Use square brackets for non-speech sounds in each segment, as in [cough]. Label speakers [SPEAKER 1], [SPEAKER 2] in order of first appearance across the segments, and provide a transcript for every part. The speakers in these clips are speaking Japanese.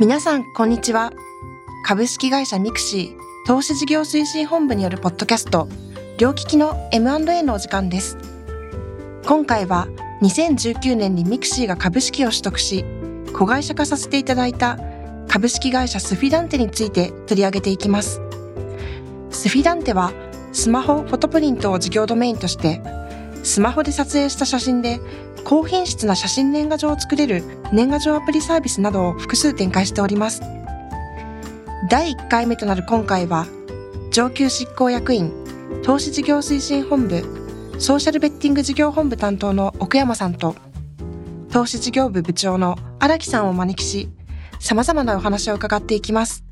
[SPEAKER 1] 皆さんこんにちは。株式会社ミクシー投資事業推進本部によるポッドキャスト両利きの M&A のお時間です。今回は2019年にミクシーが株式を取得し子会社化させていただいた株式会社スフィダンテについて取り上げていきます。スフィダンテはスマホフォトプリントを事業ドメインとしてスマホで撮影した写真で高品質な写真年賀状を作れる年賀状アプリサービスなどを複数展開しております。第1回目となる今回は上級執行役員投資事業推進本部ソーシャルベッティング事業本部担当の奥山さんと投資事業部部長の荒木さんをお招きし様々なお話を伺っていきます。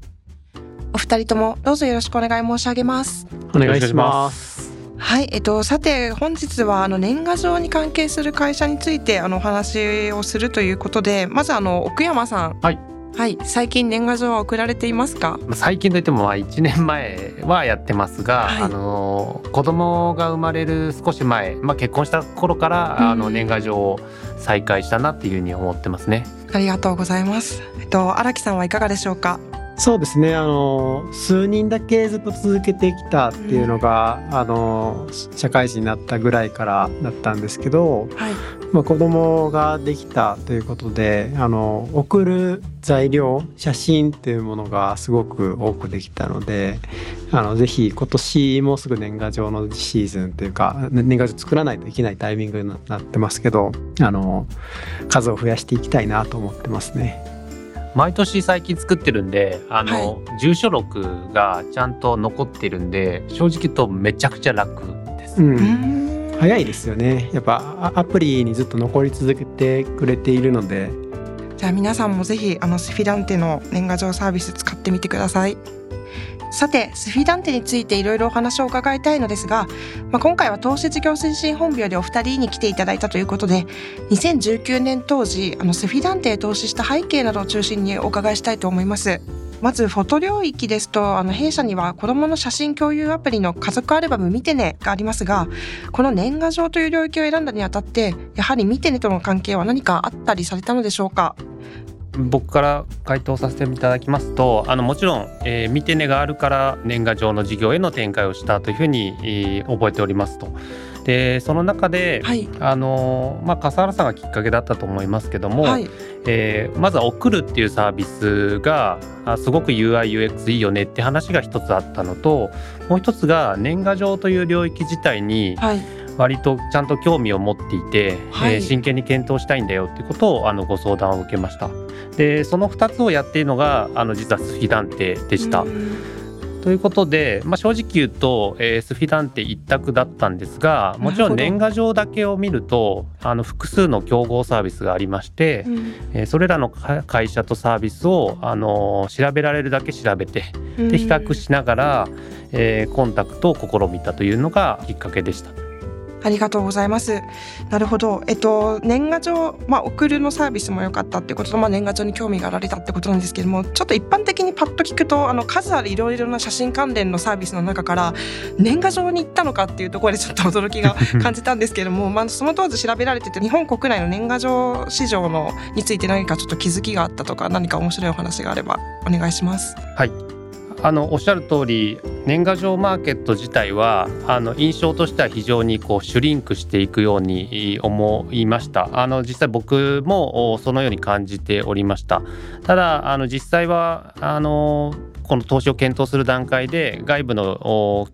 [SPEAKER 1] お二人ともどうぞよろしくお願い申し上げます。
[SPEAKER 2] お願いします。
[SPEAKER 1] はい、えっと、さて本日はあの年賀状に関係する会社についてあのお話をするということでまずあの奥山さん、
[SPEAKER 2] はい、
[SPEAKER 1] はい、最近年賀状は送られていますか？
[SPEAKER 2] 最近といってもまあ1年前はやってますが、はい、あの子供が生まれる少し前、まあ、結婚した頃から、うん、あの年賀状を再開したなっていうふうに思ってますね。
[SPEAKER 1] ありがとうございます。えっと荒木さんはいかがでしょうか？
[SPEAKER 3] そうですね。あの数人だけずっと続けてきたっていうのが、うん、あの社会人になったぐらいからだったんですけど、はい。まあ、子供ができたということであの送る材料写真っていうものがすごく多くできたのであのぜひ今年もうすぐ年賀状のシーズンというか年賀状作らないといけないタイミングになってますけどあの数を増やしていきたいなと思ってますね。
[SPEAKER 2] 毎年最近作ってるんであの、はい、住所録がちゃんと残ってるんで正直言うとめちゃくちゃ楽です。うん。
[SPEAKER 3] 早いですよね。やっぱアプリにずっと残り続けてくれているので。
[SPEAKER 1] じゃあ皆さんもぜひあのスフィダンテの年賀状サービス使ってみてください。さてスフィダンテについていろいろお話を伺いたいのですが、まあ、今回は投資事業推進本部よりお二人に来ていただいたということで2019年当時あのスフィダンテへ投資した背景などを中心にお伺いしたいと思います。まずフォト領域ですとあの弊社には子どもの写真共有アプリの家族アルバム見てねがありますがこの年賀状という領域を選んだにあたってやはり見てねとの関係は何かあったりされたのでしょうか？
[SPEAKER 2] 僕から回答させていただきますとあのもちろん、えー、見てねがあるから年賀状の事業への展開をしたというふうに、えー、覚えておりますと。でその中で、はい、あのまあ、笠原さんがきっかけだったと思いますけども、はい、えー、まずは送るっていうサービスがすごく UIUX いいよねって話が一つあったのともう一つが年賀状という領域自体に、はい割とちゃんと興味を持っていて、はい、えー、真剣に検討したいんだよってことをあのご相談を受けました。でその2つをやっているのがあの実はスフィダンテでした。ということで、まあ、正直言うと、えー、スフィダンテ一択だったんですがもちろん年賀状だけを見るとあの複数の競合サービスがありまして、うん、えー、それらの会社とサービスを、あのー、調べられるだけ調べてで比較しながら、えー、コンタクトを試みたというのがきっかけでした。
[SPEAKER 1] ありがとうございます。なるほど。えっと、年賀状、まあ、送るのサービスも良かったってことと、まあ、年賀状に興味があられたってことなんですけども、ちょっと一般的にパッと聞くと、あの、数あるいろいろな写真関連のサービスの中から、年賀状に行ったのかっていうところでちょっと [laughs] 驚きが感じたんですけども、まあ、その当時調べられてて、日本国内の年賀状市場のについて何かちょっと気づきがあったとか、何か面白いお話があればお願いします。
[SPEAKER 2] はい。あのおっしゃる通り年賀状マーケット自体はあの印象としては非常にこうシュリンクしていくように思いました。あの実際僕もそのように感じておりました。ただあの実際はあのこの投資を検討する段階で外部の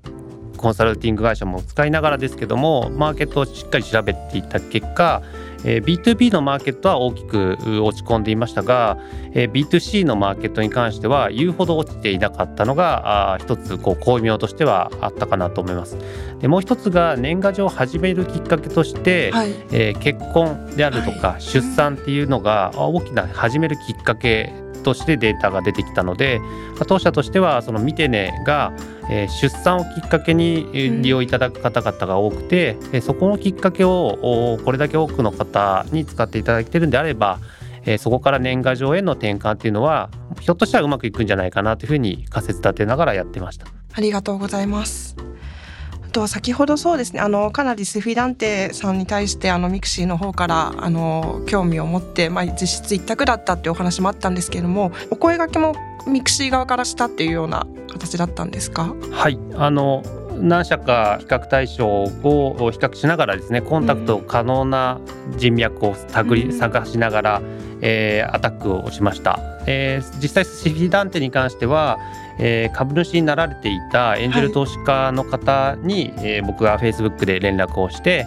[SPEAKER 2] コンサルティング会社も使いながらですけどもマーケットをしっかり調べていた結果えー、B2B のマーケットは大きく落ち込んでいましたが、えー、B2C のマーケットに関しては言うほど落ちていなかったのがあ一つこう巧妙としてはあったかなと思います。でもう一つが年賀状を始めるきっかけとして、はい、えー、結婚であるとか出産っていうのが大きな始めるきっかけとしてデータが出てきたので当社としてはそのみてねが、えー、出産をきっかけに利用いただく方々が多くて、うん、そこのきっかけをこれだけ多くの方に使っていただいてるんであればえー、そこから年賀状への転換っていうのはひょっとしたらうまくいくんじゃないかなというふうに仮説立てながらやってました。
[SPEAKER 1] ありがとうございますと先ほどそうですねあのかなりスフィダンテさんに対してあのミクシーの方からあの興味を持って、まあ、実質一択だったっていうお話もあったんですけれどもお声がけもミクシー側からしたっていうような形だったんですか？
[SPEAKER 2] はい。あの何社か比較対象を比較しながらですねコンタクト可能な人脈を探り探しながら、えー、アタックをしました、えー、実際スフィダンテに関しては、えー、株主になられていたエンジェル投資家の方に、はい、えー、僕がフェイスブックで連絡をして、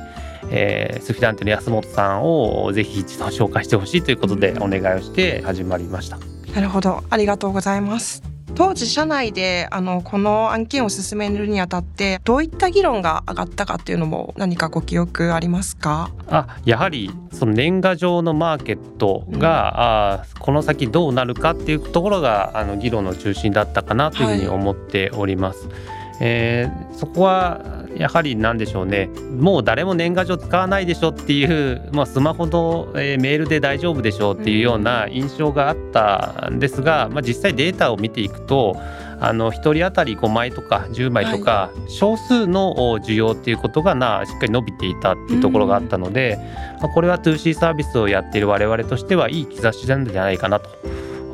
[SPEAKER 2] えー、スフィダンテの安本さんをぜひ一度紹介してほしいということでお願いをして始まりました。
[SPEAKER 1] なるほど。ありがとうございます当時社内であのこの案件を進めるにあたってどういった議論が上がったかっていうのも何かご記憶ありますか？
[SPEAKER 2] あやはりその年賀状のマーケットが、うん、あこの先どうなるかっていうところがあの議論の中心だったかなというふうに思っております。はい、えー、そこはやはり何でしょうね。もう誰も年賀状使わないでしょっていう、まあ、スマホの、えー、メールで大丈夫でしょうっていうような印象があったんですが、まあ、実際データを見ていくとあの1人当たり5枚とか10枚とか、少数の需要っていうことがなしっかり伸びていたっていうところがあったので、まあ、これは 2C サービスをやっている我々としてはいい兆しなんじゃないかなと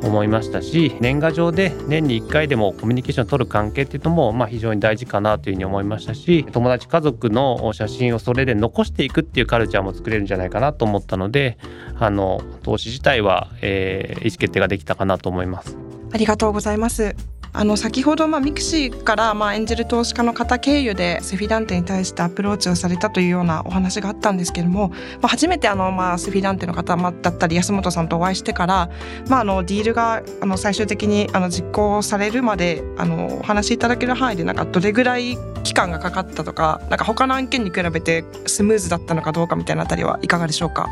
[SPEAKER 2] 思いましたし年賀状で年に1回でもコミュニケーションを取る関係っていうのもまあ非常に大事かなというふうに思いましたし友達家族の写真をそれで残していくっていうカルチャーも作れるんじゃないかなと思ったのであの投資自体は、えー、意思決定ができたかなと思います。
[SPEAKER 1] ありがとうございます。あの先ほどまあミクシーからまあエンジェル投資家の方経由でスフィダンテに対してアプローチをされたというようなお話があったんですけども、まあ、初めてあのまあスフィダンテの方だったり安本さんとお会いしてから、まあ、あのディールがあの最終的にあの実行されるまであのお話しいただける範囲でなんかどれぐらい期間がかかったとかなんか他の案件に比べてスムーズだったのかどうかみたいなあたりはいかがでしょうか？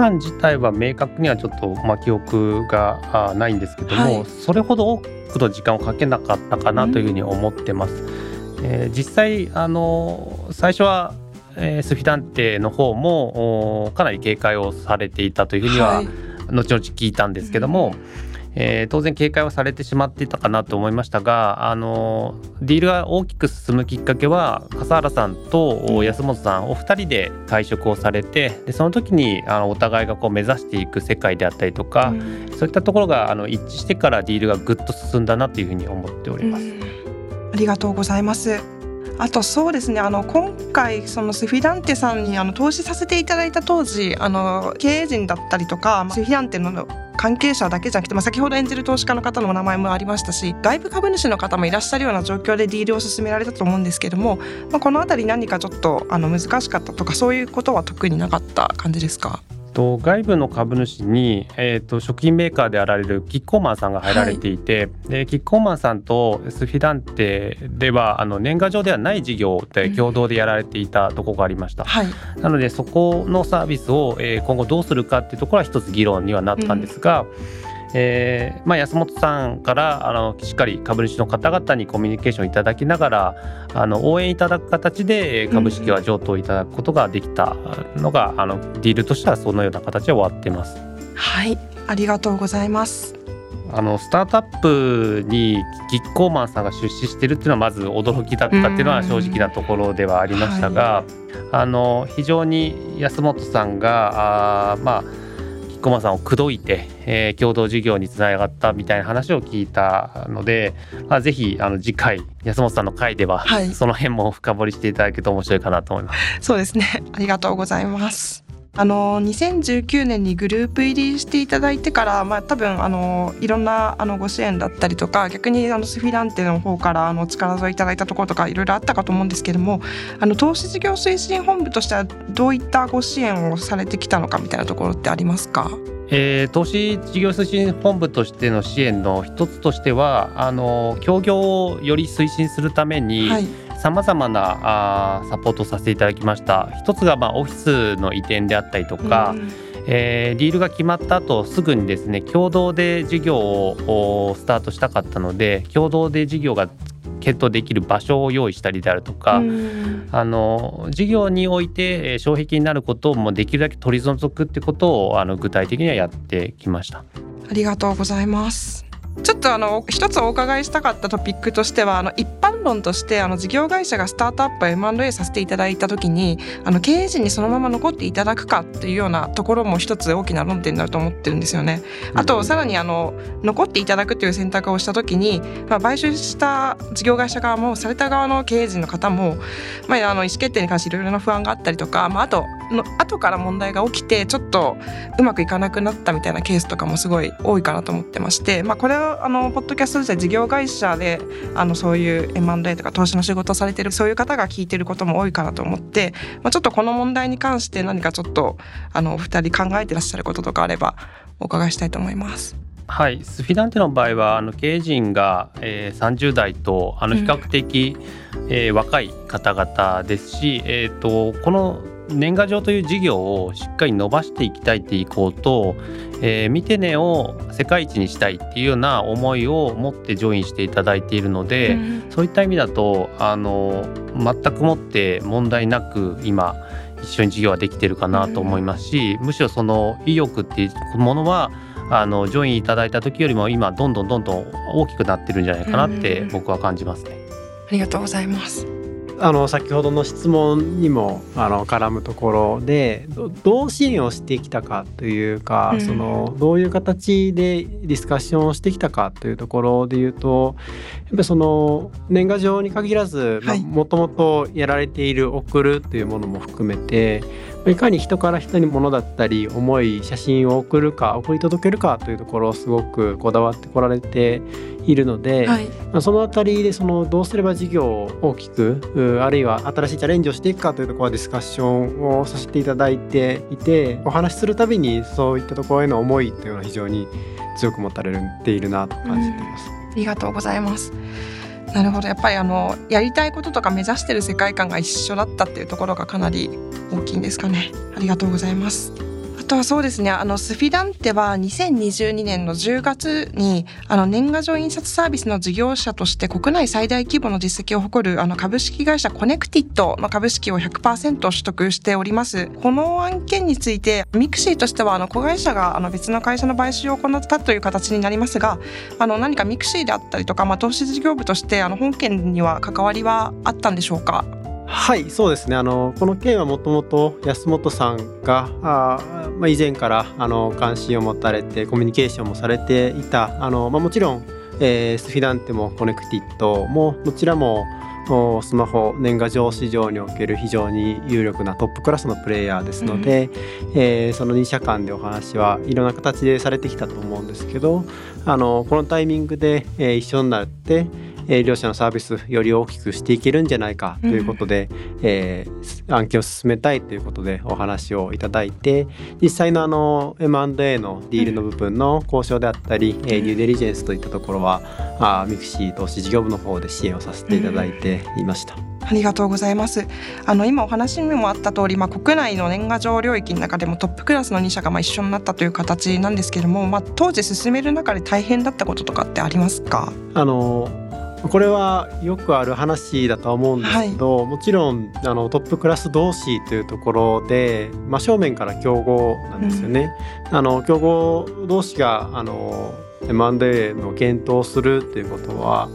[SPEAKER 2] 間自体は明確にはちょっと、まあ、記憶がないんですけども、はい、それほど多くの時間をかけなかったかなというふうに思ってます。えー、実際あの最初は、えー、スフィダンテの方もかなり警戒をされていたというふうには、後々聞いたんですけども、えー、当然警戒はされてしまっていたかなと思いましたがあのディールが大きく進むきっかけは笠原さんと安本さんお二人で退職をされてでその時にあのお互いがこう目指していく世界であったりとか、うん、そういったところがあの一致してからディールがぐっと進んだなというふうに思っております。
[SPEAKER 1] ありがとうございます。あとそうですねあの今回そのスフィダンテさんにあの投資させていただいた当時あの経営陣だったりとかスフィダンテの関係者だけじゃなくて、まあ、先ほど演じる投資家の方のお名前もありましたし外部株主の方もいらっしゃるような状況でディールを進められたと思うんですけども、まあ、この辺り何かちょっとあの難しかったとかそういうことは特になかった感じですか？
[SPEAKER 2] と外部の株主に、えーと、食品メーカーであられるキッコーマンさんが入られていて、はい、でキッコーマンさんとスフィダンテではあの年賀状ではない事業で共同でやられていたところがありました、うんはい、なのでそこのサービスを、えー、今後どうするかっていうところは一つ議論にはなったんですが、うんえーまあ、安本さんからあのしっかり株主の方々にコミュニケーションいただきながらあの応援いただく形で株式は譲渡いただくことができたのが、うん、あのディールとしてはそのような形で終わっています。
[SPEAKER 1] はい。ありがとうございます。
[SPEAKER 2] あのスタートアップにキッコーマンさんが出資してるっていうのはまず驚きだったっていうのは正直なところではありましたが、はい、あの非常に安本さんがあまあ駒さんを口説いて、えー、共同事業につながったみたいな話を聞いたので、まあ、ぜひあの次回安本さんの回では、はい、その辺も深掘りしていただけると面白いかなと思います。
[SPEAKER 1] そうですね。ありがとうございますあの2019年にグループ入りしていただいてから、まあ、多分あのいろんなあのご支援だったりとか逆にあのスフィランテの方からあの力添えいただいたところとかいろいろあったかと思うんですけれどもあの投資事業推進本部としてはどういったご支援をされてきたのかみたいなところってありますか？
[SPEAKER 2] えー、投資事業推進本部としての支援の一つとしてはあの協業をより推進するために、はいさまざまなあサポートさせていただきました一つがまあオフィスの移転であったりとか、うん、えー、ディールが決まった後すぐにですね共同で事業をスタートしたかったので共同で事業が検討できる場所を用意したりであるとか、うん、あの事業において障壁になることをもできるだけ取り除くってことをあの具体的にはやってきました。
[SPEAKER 1] ありがとうございます。ちょっとあの一つお伺いしたかったトピックとしてはあの一般論としてあの事業会社がスタートアップ M&A させていただいた時にあの経営陣にそのまま残っていただくかっていうようなところも一つ大きな論点になると思ってるんですよね。あとさらにあの残っていただくという選択をした時に、まあ、買収した事業会社側もされた側の経営陣の方も、まあ、あの意思決定に関していろいろな不安があったりとか、まあ、あとの後から問題が起きてちょっとうまくいかなくなったみたいなケースとかもすごい多いかなと思ってまして、まあ、これはあのポッドキャスト自体事業会社であのそういう M&A とか投資の仕事をされてるそういう方が聞いてることも多いかなと思って、まあ、ちょっとこの問題に関して何かちょっとあのお二人考えてらっしゃることとかあればお伺いしたいと思います。
[SPEAKER 2] はい、スフィダンテの場合はあの経営陣が、えー、30代とあの比較的、うん、えー、若い方々ですし、えーとこの年賀状という事業をしっかり伸ばしていきたいっていこうと、えー、ミテネを世界一にしたいっていうような思いを持ってジョインしていただいているので、うん、そういった意味だとあの全くもって問題なく今一緒に事業はできてるかなと思いますし、うん、むしろその意欲っていうものはあのジョインいただいた時よりも今どんどんどんどん大きくなってるんじゃないかなって僕は感じますね。
[SPEAKER 1] ありがとうございます。
[SPEAKER 3] あの先ほどの質問にもあの絡むところでどう支援をしてきたかというか、うん、そのどういう形でディスカッションをしてきたかというところで言うとやっぱりその年賀状に限らずもともとやられている送るというものも含めていかに人から人にものだったり思い写真を送るか送り届けるかというところをすごくこだわってこられているので、はい、まあ、その辺りでそのどうすれば事業を大きくあるいは新しいチャレンジをしていくかというところはディスカッションをさせていただいていてお話しするたびにそういったところへの思いというのは非常に強く持たれているなと感じています。
[SPEAKER 1] ありがとうございます。なるほど。やっぱりあのやりたいこととか目指してる世界観が一緒だったっていうところがかなり大きいんですかね。ありがとうございます。とそうですね。あのスフィダンテは2022年の10月にあの年賀状印刷サービスの事業者として国内最大規模の実績を誇るあの株式会社コネクティットの株式を100%取得しております。この案件について MIXI としてはあの子会社があの別の会社の買収を行ったという形になりますがあの何かミクシーであったりとか、まあ、投資事業部としてあの本件には関わりはあったんでしょうか？
[SPEAKER 3] はいそうですね。あのこの件はもともと安本さんがあ、まあ、以前からあの関心を持たれてコミュニケーションもされていたあの、まあ、もちろん、えー、スフィダンテもコネクティットもどちらもスマホ年賀状市場における非常に有力なトップクラスのプレイヤーですので、うん、えー、その2社間でお話はいろんな形でされてきたと思うんですけどあのこのタイミングで、えー、一緒になってえ両者のサービスより大きくしていけるんじゃないかということで、うん、えー、案件を進めたいということでお話をいただいて実際のあの M&A のディールの部分の交渉であったり、うん、えー、デューデリジェンスといったところはあ MIXI 投資事業部の方で支援をさせていただいていました。
[SPEAKER 1] うんありがとうございます。あの今お話にもあった通り、まあ、国内の年賀状領域の中でもトップクラスの2社がまあ一緒になったという形なんですけれども、まあ、当時進める中で大変だったこととかってありますか？
[SPEAKER 3] あのこれはよくある話だとは思うんですけど、はい、もちろんあのトップクラス同士というところで真正面から競合なんですよね。うん、あの競合同士があの M&A の検討するっていうことは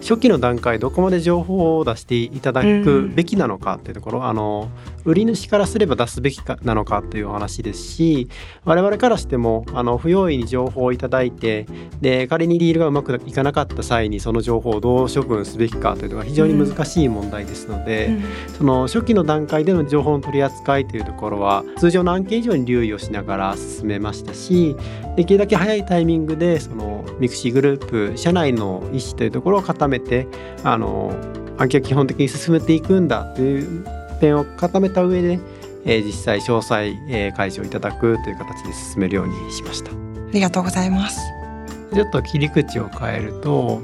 [SPEAKER 3] 初期の段階どこまで情報を出していただくべきなのかっていうところ、うん、あの売り主からすれば出すべきかなのかというお話ですし我々からしてもあの不用意に情報をいただいてで仮にディールがうまくいかなかった際にその情報をどう処分すべきかというのが非常に難しい問題ですので、うん、その初期の段階での情報の取り扱いというところは通常の案件以上に留意をしながら進めましたしできるだけ早いタイミングでその MIXI グループ社内の意思というところを固めてあの案件を基本的に進めていくんだという点を固めた上で、えー、実際詳細、えー、開示をいただくという形で進めるようにしました。あ
[SPEAKER 1] りがとうございます。
[SPEAKER 3] ちょっと切り口を変えると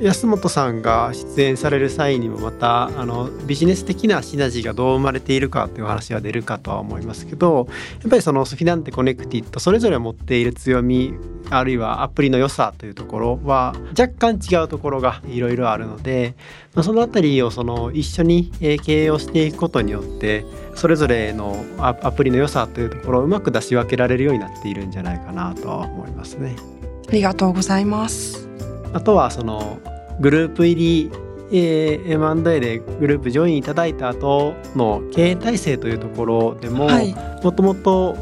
[SPEAKER 3] 安本さんが出演される際にもまたあのビジネス的なシナジーがどう生まれているかという話は出るかとは思いますけどやっぱりそのスフィダンテコネクティットそれぞれ持っている強みあるいはアプリの良さというところは若干違うところがいろいろあるので、まあ、その辺りをその一緒に経営をしていくことによってそれぞれのアプリの良さというところをうまく出し分けられるようになっているんじゃないかなとは思いますね。
[SPEAKER 1] ありがとうございます
[SPEAKER 3] あとはそのグループ入りえー、M&A でグループジョインいただいた後の経営体制というところでももともと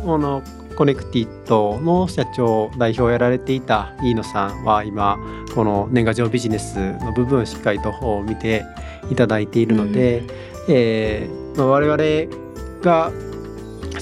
[SPEAKER 3] コネクティットの社長代表をやられていた飯野さんは今この年賀状ビジネスの部分をしっかりと見ていただいているので、うん、えー、まあ、我々が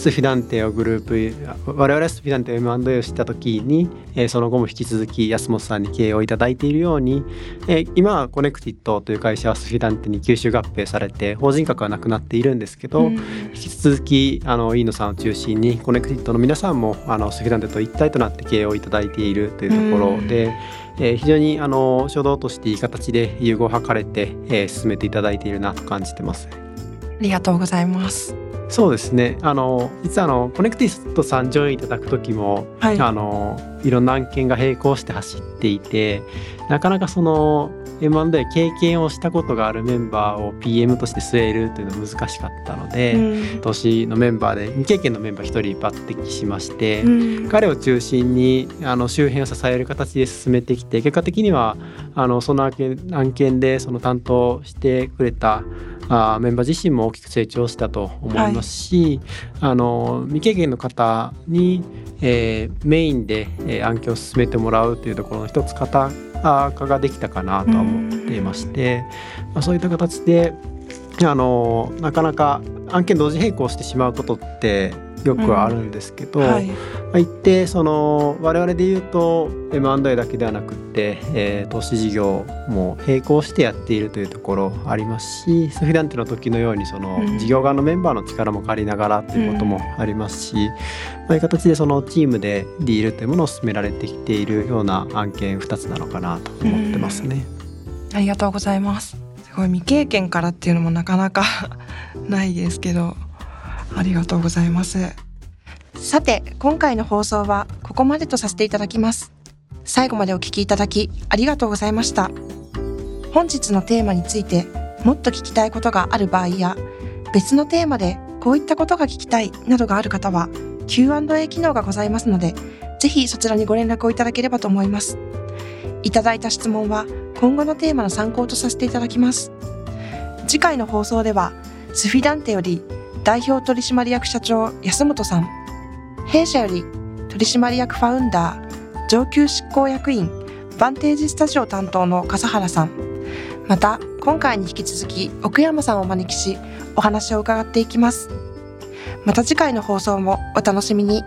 [SPEAKER 3] スフィダンテをグループ我々はスフィダンテ M&A をした時に、えー、その後も引き続き安本さんに経営をいただいているように、えー、今はコネクティットという会社はスフィダンテに吸収合併されて法人格はなくなっているんですけど、うん、引き続きあの飯野さんを中心にコネクティットの皆さんもあのスフィダンテと一体となって経営をいただいているというところで。うんえー、非常にあの初動としていい形で融合を図れて、えー、進めていただいているなと感じてます。
[SPEAKER 1] ありがとうございます。
[SPEAKER 3] そうですね。あの実はあのコネクティットさんジョインいただく時も、はい、あのいろんな案件が並行して走っていてなかなかその M&A 経験をしたことがあるメンバーを PM として据えるというのは難しかったので、うん、投資のメンバーで未経験のメンバー1人抜擢しまして、うん、彼を中心にあの周辺を支える形で進めてきて結果的にはあのその案件案件でその担当してくれたあメンバー自身も大きく成長したと思いますし、はい、あの未経験の方に、えー、メインで、えー、案件を進めてもらうというところの一つ方化ができたかなとは思っていまして、まあ、そういった形であのなかなか案件同時並行してしまうことってよくあるんですけど、うん。はい、まあ、一定その我々で言うと M&A だけではなくて、えー、投資事業も並行してやっているというところありますしスフィダンテの時のようにその事業側のメンバーの力も借りながらということもありますし、うん、まあ、いう形でそのチームでディールというものを進められてきているような案件2つなのかなと思ってますね。
[SPEAKER 1] うん、ありがとうございます。すごい未経験からっていうのもなかなか [laughs] ないですけどありがとうございます。さて、今回の放送はここまでとさせていただきます。最後までお聞きいただきありがとうございました。本日のテーマについてもっと聞きたいことがある場合や、別のテーマでこういったことが聞きたいなどがある方は Q&A 機能がございますので、ぜひそちらにご連絡をいただければと思います。いただいた質問は今後のテーマの参考とさせていただきます。次回の放送では、スフィダンテより代表取締役社長安本さん、弊社より取締役ファウンダー、上級執行役員、バンテージスタジオ担当の笠原さん、また今回に引き続き奥山さんをお招きし、お話を伺っていきます。また次回の放送もお楽しみに。